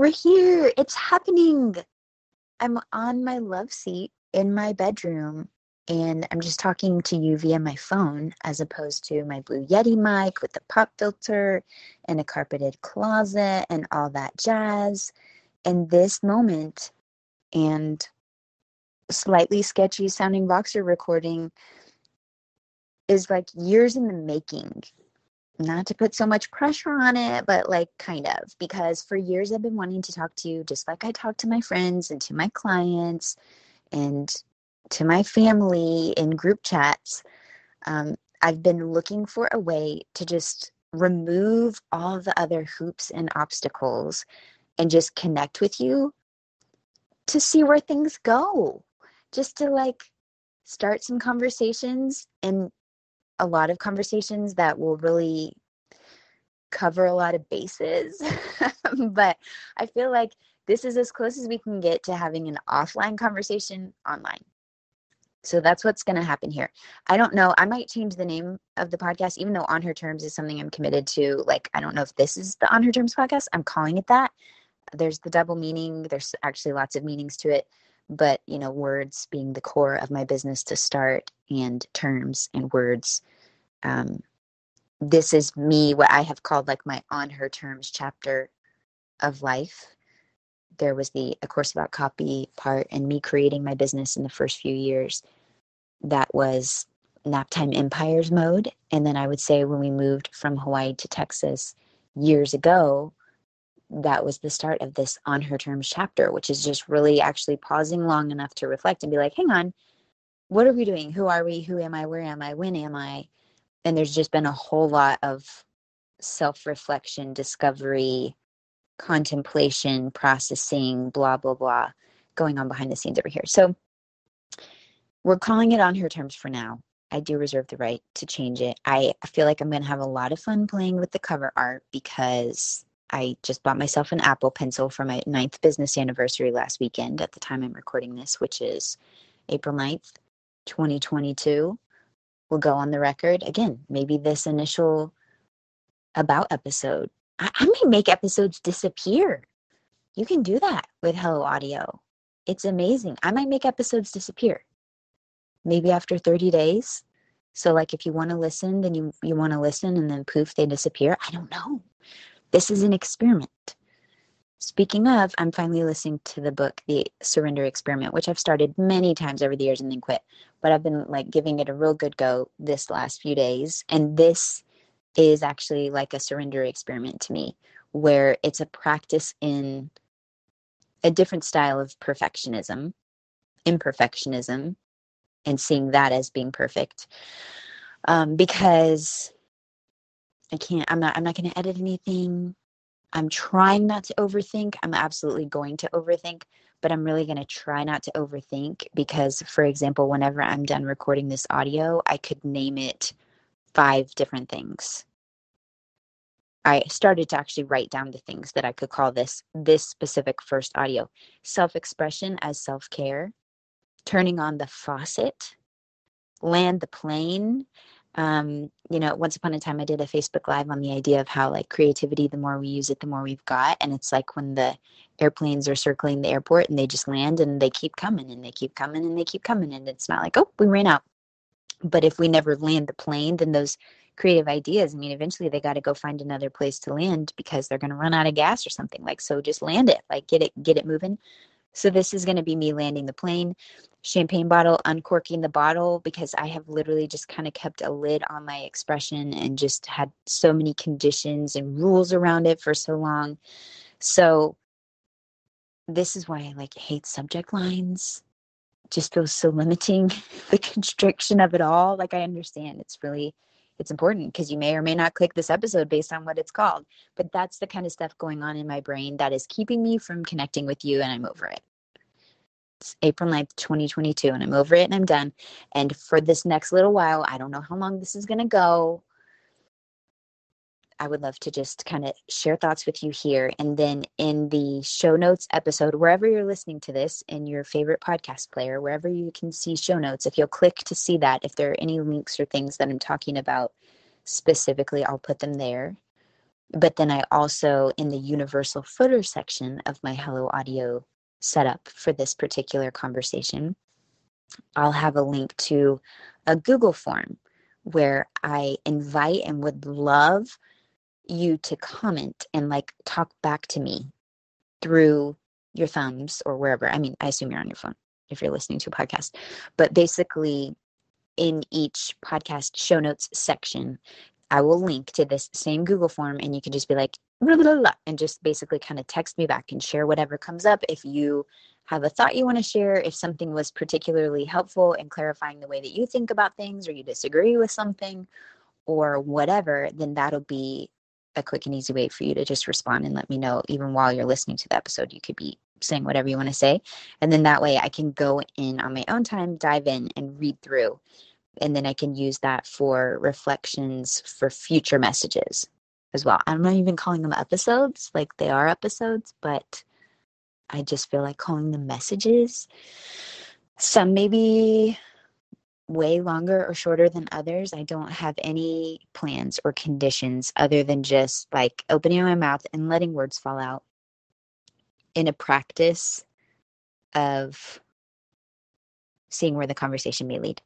We're here. It's happening. I'm on my love seat in my bedroom and I'm just talking to you via my phone as opposed to my Blue Yeti mic with the pop filter and a carpeted closet and all that jazz. And this moment and slightly sketchy sounding Voxer recording is like years in the making. Not to put so much pressure on it, but like kind of, because for years I've been wanting to talk to you just like I talk to my friends and to my clients and to my family in group chats. Um, I've been looking for a way to just remove all the other hoops and obstacles and just connect with you to see where things go. Just to like start some conversations and a lot of conversations that will really cover a lot of bases. but I feel like this is as close as we can get to having an offline conversation online. So that's what's going to happen here. I don't know. I might change the name of the podcast, even though On Her Terms is something I'm committed to. Like, I don't know if this is the On Her Terms podcast. I'm calling it that. There's the double meaning, there's actually lots of meanings to it. But, you know, words being the core of my business to start, and terms and words um, this is me, what I have called like my on her terms chapter of life. There was the A Course About Copy part and me creating my business in the first few years. That was naptime empires mode. And then I would say when we moved from Hawaii to Texas years ago, that was the start of this on her terms chapter, which is just really actually pausing long enough to reflect and be like, hang on, what are we doing? Who are we? Who am I? Where am I? When am I? and there's just been a whole lot of self-reflection discovery contemplation processing blah blah blah going on behind the scenes over here so we're calling it on her terms for now i do reserve the right to change it i feel like i'm going to have a lot of fun playing with the cover art because i just bought myself an apple pencil for my ninth business anniversary last weekend at the time i'm recording this which is april 9th 2022 We'll go on the record. Again, maybe this initial about episode. I, I may make episodes disappear. You can do that with Hello Audio. It's amazing. I might make episodes disappear. Maybe after 30 days. So like if you want to listen, then you you want to listen and then poof they disappear. I don't know. This is an experiment. Speaking of, I'm finally listening to the book, The Surrender Experiment, which I've started many times over the years and then quit. But I've been like giving it a real good go this last few days. And this is actually like a surrender experiment to me, where it's a practice in a different style of perfectionism, imperfectionism, and seeing that as being perfect. Um, because I can't, I'm not, I'm not going to edit anything. I'm trying not to overthink. I'm absolutely going to overthink, but I'm really going to try not to overthink because, for example, whenever I'm done recording this audio, I could name it five different things. I started to actually write down the things that I could call this this specific first audio. Self-expression as self-care, turning on the faucet, land the plane, um, you know, once upon a time I did a Facebook Live on the idea of how like creativity, the more we use it, the more we've got. And it's like when the airplanes are circling the airport and they just land and they keep coming and they keep coming and they keep coming. And it's not like, oh, we ran out. But if we never land the plane, then those creative ideas, I mean, eventually they got to go find another place to land because they're going to run out of gas or something. Like, so just land it, like get it, get it moving. So this is going to be me landing the plane, champagne bottle, uncorking the bottle because I have literally just kind of kept a lid on my expression and just had so many conditions and rules around it for so long. So this is why I like hate subject lines. Just feels so limiting the constriction of it all. Like I understand it's really it's important because you may or may not click this episode based on what it's called. But that's the kind of stuff going on in my brain that is keeping me from connecting with you, and I'm over it. It's April 9th, 2022, and I'm over it and I'm done. And for this next little while, I don't know how long this is going to go. I would love to just kind of share thoughts with you here. And then in the show notes episode, wherever you're listening to this in your favorite podcast player, wherever you can see show notes, if you'll click to see that, if there are any links or things that I'm talking about specifically, I'll put them there. but then I also, in the universal footer section of my Hello Audio setup for this particular conversation, I'll have a link to a Google form where I invite and would love you to comment and like talk back to me through your thumbs or wherever. I mean, I assume you're on your phone if you're listening to a podcast, but basically, in each podcast show notes section, I will link to this same Google form and you can just be like, blah, blah, blah, and just basically kind of text me back and share whatever comes up. If you have a thought you want to share, if something was particularly helpful in clarifying the way that you think about things or you disagree with something or whatever, then that'll be a quick and easy way for you to just respond and let me know. Even while you're listening to the episode, you could be saying whatever you want to say. And then that way I can go in on my own time, dive in and read through and then I can use that for reflections for future messages as well. I'm not even calling them episodes, like they are episodes, but I just feel like calling them messages. Some maybe way longer or shorter than others. I don't have any plans or conditions other than just like opening my mouth and letting words fall out in a practice of seeing where the conversation may lead.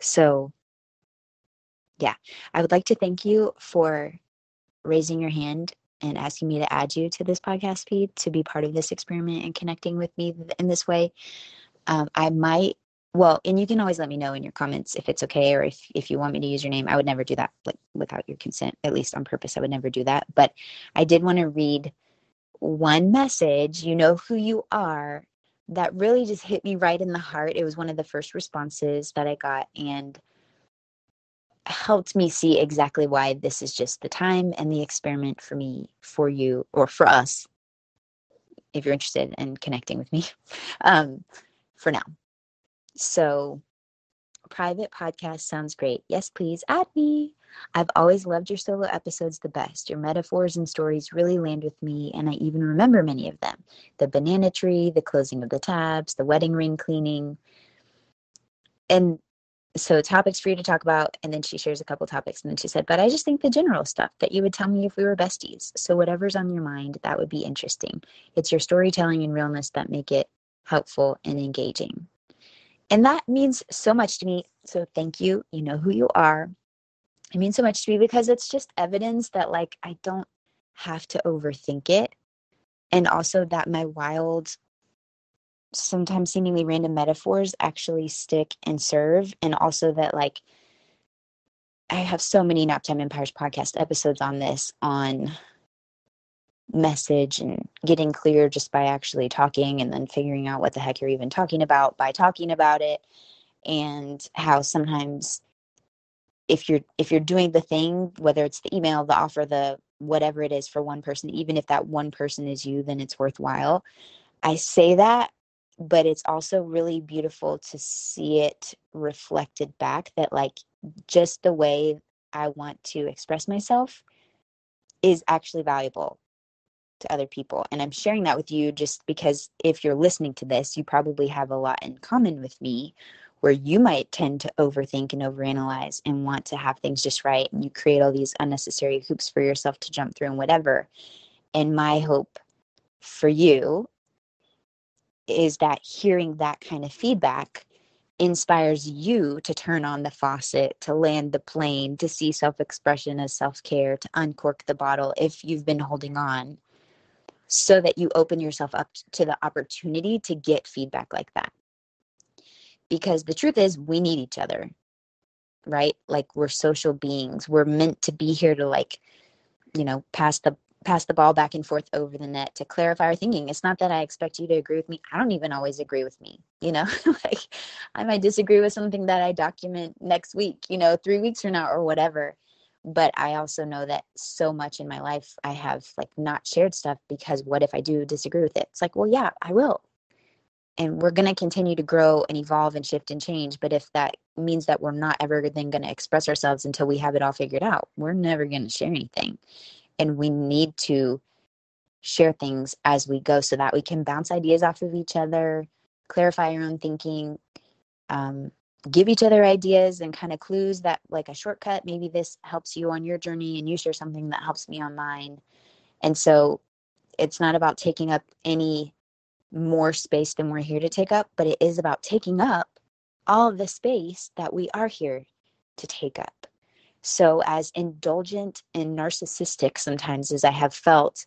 So, yeah, I would like to thank you for raising your hand and asking me to add you to this podcast feed to be part of this experiment and connecting with me in this way. Um, I might, well, and you can always let me know in your comments if it's okay or if, if you want me to use your name. I would never do that like without your consent, at least on purpose. I would never do that. But I did want to read one message. You know who you are that really just hit me right in the heart. It was one of the first responses that I got and helped me see exactly why this is just the time and the experiment for me, for you, or for us, if you're interested in connecting with me, um, for now. So, private podcast sounds great. Yes, please add me. I've always loved your solo episodes the best. Your metaphors and stories really land with me, and I even remember many of them the banana tree, the closing of the tabs, the wedding ring cleaning. And so, topics for you to talk about. And then she shares a couple topics. And then she said, But I just think the general stuff that you would tell me if we were besties. So, whatever's on your mind, that would be interesting. It's your storytelling and realness that make it helpful and engaging. And that means so much to me. So, thank you. You know who you are it means so much to me because it's just evidence that like I don't have to overthink it. And also that my wild, sometimes seemingly random metaphors actually stick and serve. And also that like I have so many Naptime Empires podcast episodes on this on message and getting clear just by actually talking and then figuring out what the heck you're even talking about by talking about it. And how sometimes if you're if you're doing the thing whether it's the email the offer the whatever it is for one person even if that one person is you then it's worthwhile. I say that but it's also really beautiful to see it reflected back that like just the way i want to express myself is actually valuable to other people and i'm sharing that with you just because if you're listening to this you probably have a lot in common with me where you might tend to overthink and overanalyze and want to have things just right and you create all these unnecessary hoops for yourself to jump through and whatever. And my hope for you is that hearing that kind of feedback inspires you to turn on the faucet, to land the plane, to see self expression as self care, to uncork the bottle if you've been holding on, so that you open yourself up to the opportunity to get feedback like that. Because the truth is we need each other right? Like we're social beings. We're meant to be here to like you know pass the pass the ball back and forth over the net to clarify our thinking. It's not that i expect you to agree with me. I don't even always agree with me you know? Like i might disagree with something that i document next week you know 3 weeks from now or whatever but i also know that so much in my life i have like not shared stuff because what if i do disagree with it? It's like well yeah i will. And we're going to continue to grow and evolve and shift and change but if that means that we're not ever then going to express ourselves until we have it all figured out we're never going to share anything. And we need to share things as we go so that we can bounce ideas off of each other clarify our own thinking um, give each other ideas and kind of clues that like a shortcut maybe this helps you on your journey and you share something that helps me on mine. And so it's not about taking up any more space than we're here to take up but it is about taking up all the space that we are here to take up. So as indulgent and narcissistic sometimes as i have felt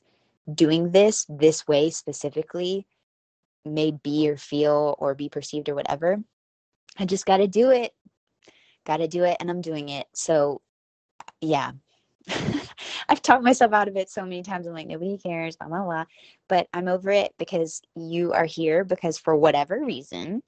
doing this this way specifically may be or feel or be perceived or whatever I just got to do it. Got to do it. And I'm doing it. So, yeah. I've talked myself out of it so many times. I'm like, nobody cares, blah, blah, blah. But I'm over it because you are here because for whatever reason,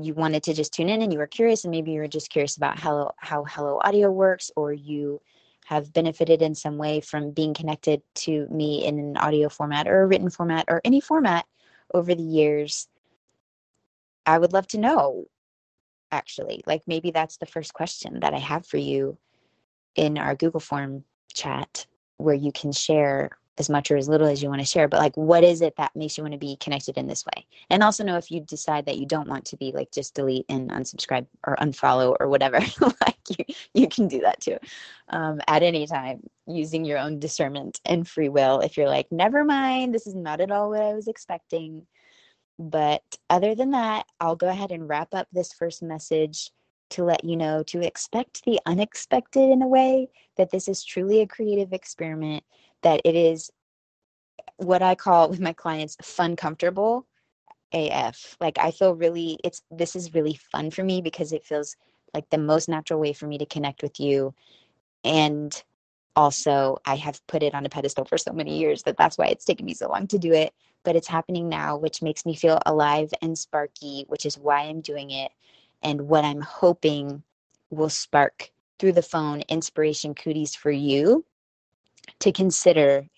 you wanted to just tune in and you were curious and maybe you were just curious about how how hello audio works or you have benefited in some way from being connected to me in an audio format or a written format or any format over the years I would love to know, actually. Like maybe that's the first question that I have for you in our Google form chat where you can share as much or as little as you want to share but like what is it that makes you want to be connected in this way and also know if you decide that you don't want to be like just delete and unsubscribe or unfollow or whatever like you you can do that too um, at any time using your own discernment and free will if you're like never mind this is not at all what i was expecting but other than that, I'll go ahead and wrap up this first message to let you know to expect the unexpected in a way, that this is truly a creative experiment, that it is what I call with my clients fun comfortable AF. Like I feel really it's this is really fun for me because it feels like the most natural way for me to connect with you and also I have put it on a pedestal for so many years that that's why it's taken me so long to do it but it's happening now, which makes me feel alive and sparky, which is why I'm doing it. And what I'm hoping will spark through the phone inspiration cooties for you to consider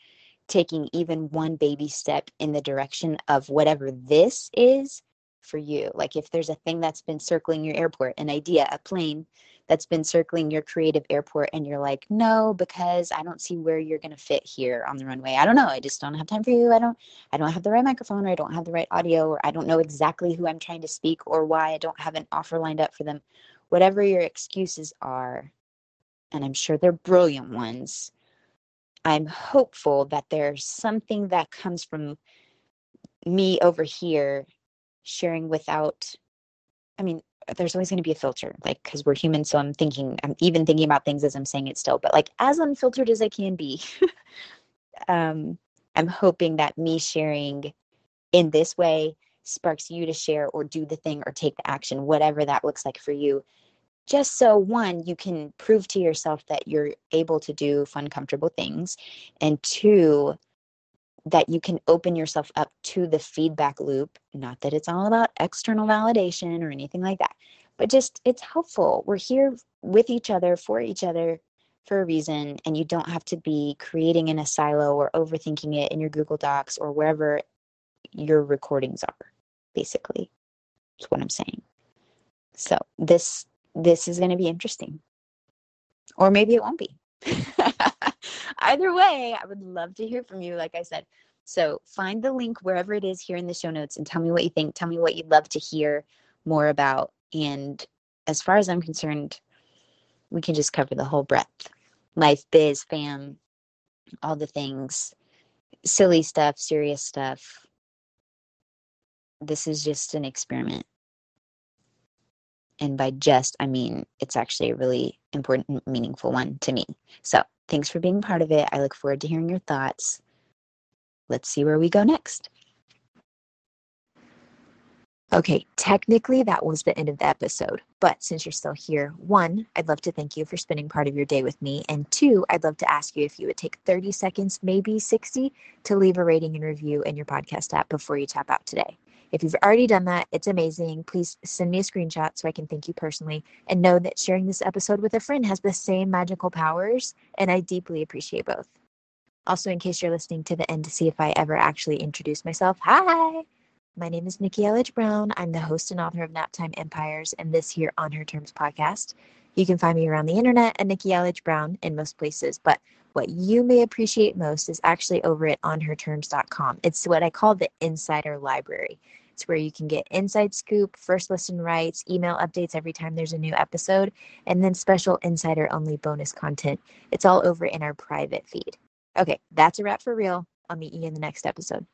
taking even one baby step in the direction of whatever this is for you. Like if there's a thing that's been circling your airport, an idea, a plane, that's been circling your creative airport and you're like no because i don't see where you're to fit here on the runway. I don't know i just don't have time for you i don't i don't have the right microphone or i don't have the right audio or i don't know exactly who i'm trying to speak or why i don't have an offer lined up for them. Whatever your excuses are and i'm sure they're brilliant ones i'm hopeful that there's something that comes from me over here sharing without I mean, there's always going to be a filter like because we're human so i'm thinking i'm even thinking about things as i'm saying it still but like as unfiltered as i can be um i'm hoping that me sharing in this way sparks you to share or do the thing or take the action whatever that looks like for you just so one you can prove to yourself that you're able to do fun comfortable things and two that you can open yourself up to the feedback loop. Not that it's all about external validation or anything like that, but just it's helpful. We're here with each other, for each other for a reason, and you don't have to be creating in a silo or overthinking it in your Google Docs or wherever your recordings are, basically. That's what I'm saying. So this this is going to be interesting. Or maybe it won't be. Either way, I would love to hear from you, like I said. So find the link wherever it is here in the show notes and tell me what you think. Tell me what you'd love to hear more about. And as far as I'm concerned, we can just cover the whole breadth life, biz, fam, all the things, silly stuff, serious stuff. This is just an experiment. And by just, I mean, it's actually a really important, meaningful one to me. So thanks for being part of it. I look forward to hearing your thoughts. Let's see where we go next. Okay, technically that was the end of the episode. But since you're still here, one, I'd love to thank you for spending part of your day with me. And two, I'd love to ask you if you would take 30 seconds, maybe 60, to leave a rating and review in your podcast app before you tap out today. If you've already done that, it's amazing. Please send me a screenshot so I can thank you personally and know that sharing this episode with a friend has the same magical powers, and I deeply appreciate both. Also, in case you're listening to the end to see if I ever actually introduce myself, hi! My name is Nikki Elledge Brown. I'm the host and author of Naptime Empires and this here On Her Terms podcast. You can find me around the internet at Nikki Elledge Brown in most places, but what you may appreciate most is actually over at onherterms.com. It's what I call the insider library It's where you can get inside scoop, first listen rights, email updates every time there's a new episode, and then special insider only bonus content. It's all over in our private feed. Okay, that's a wrap for real. I'll meet you in the next episode.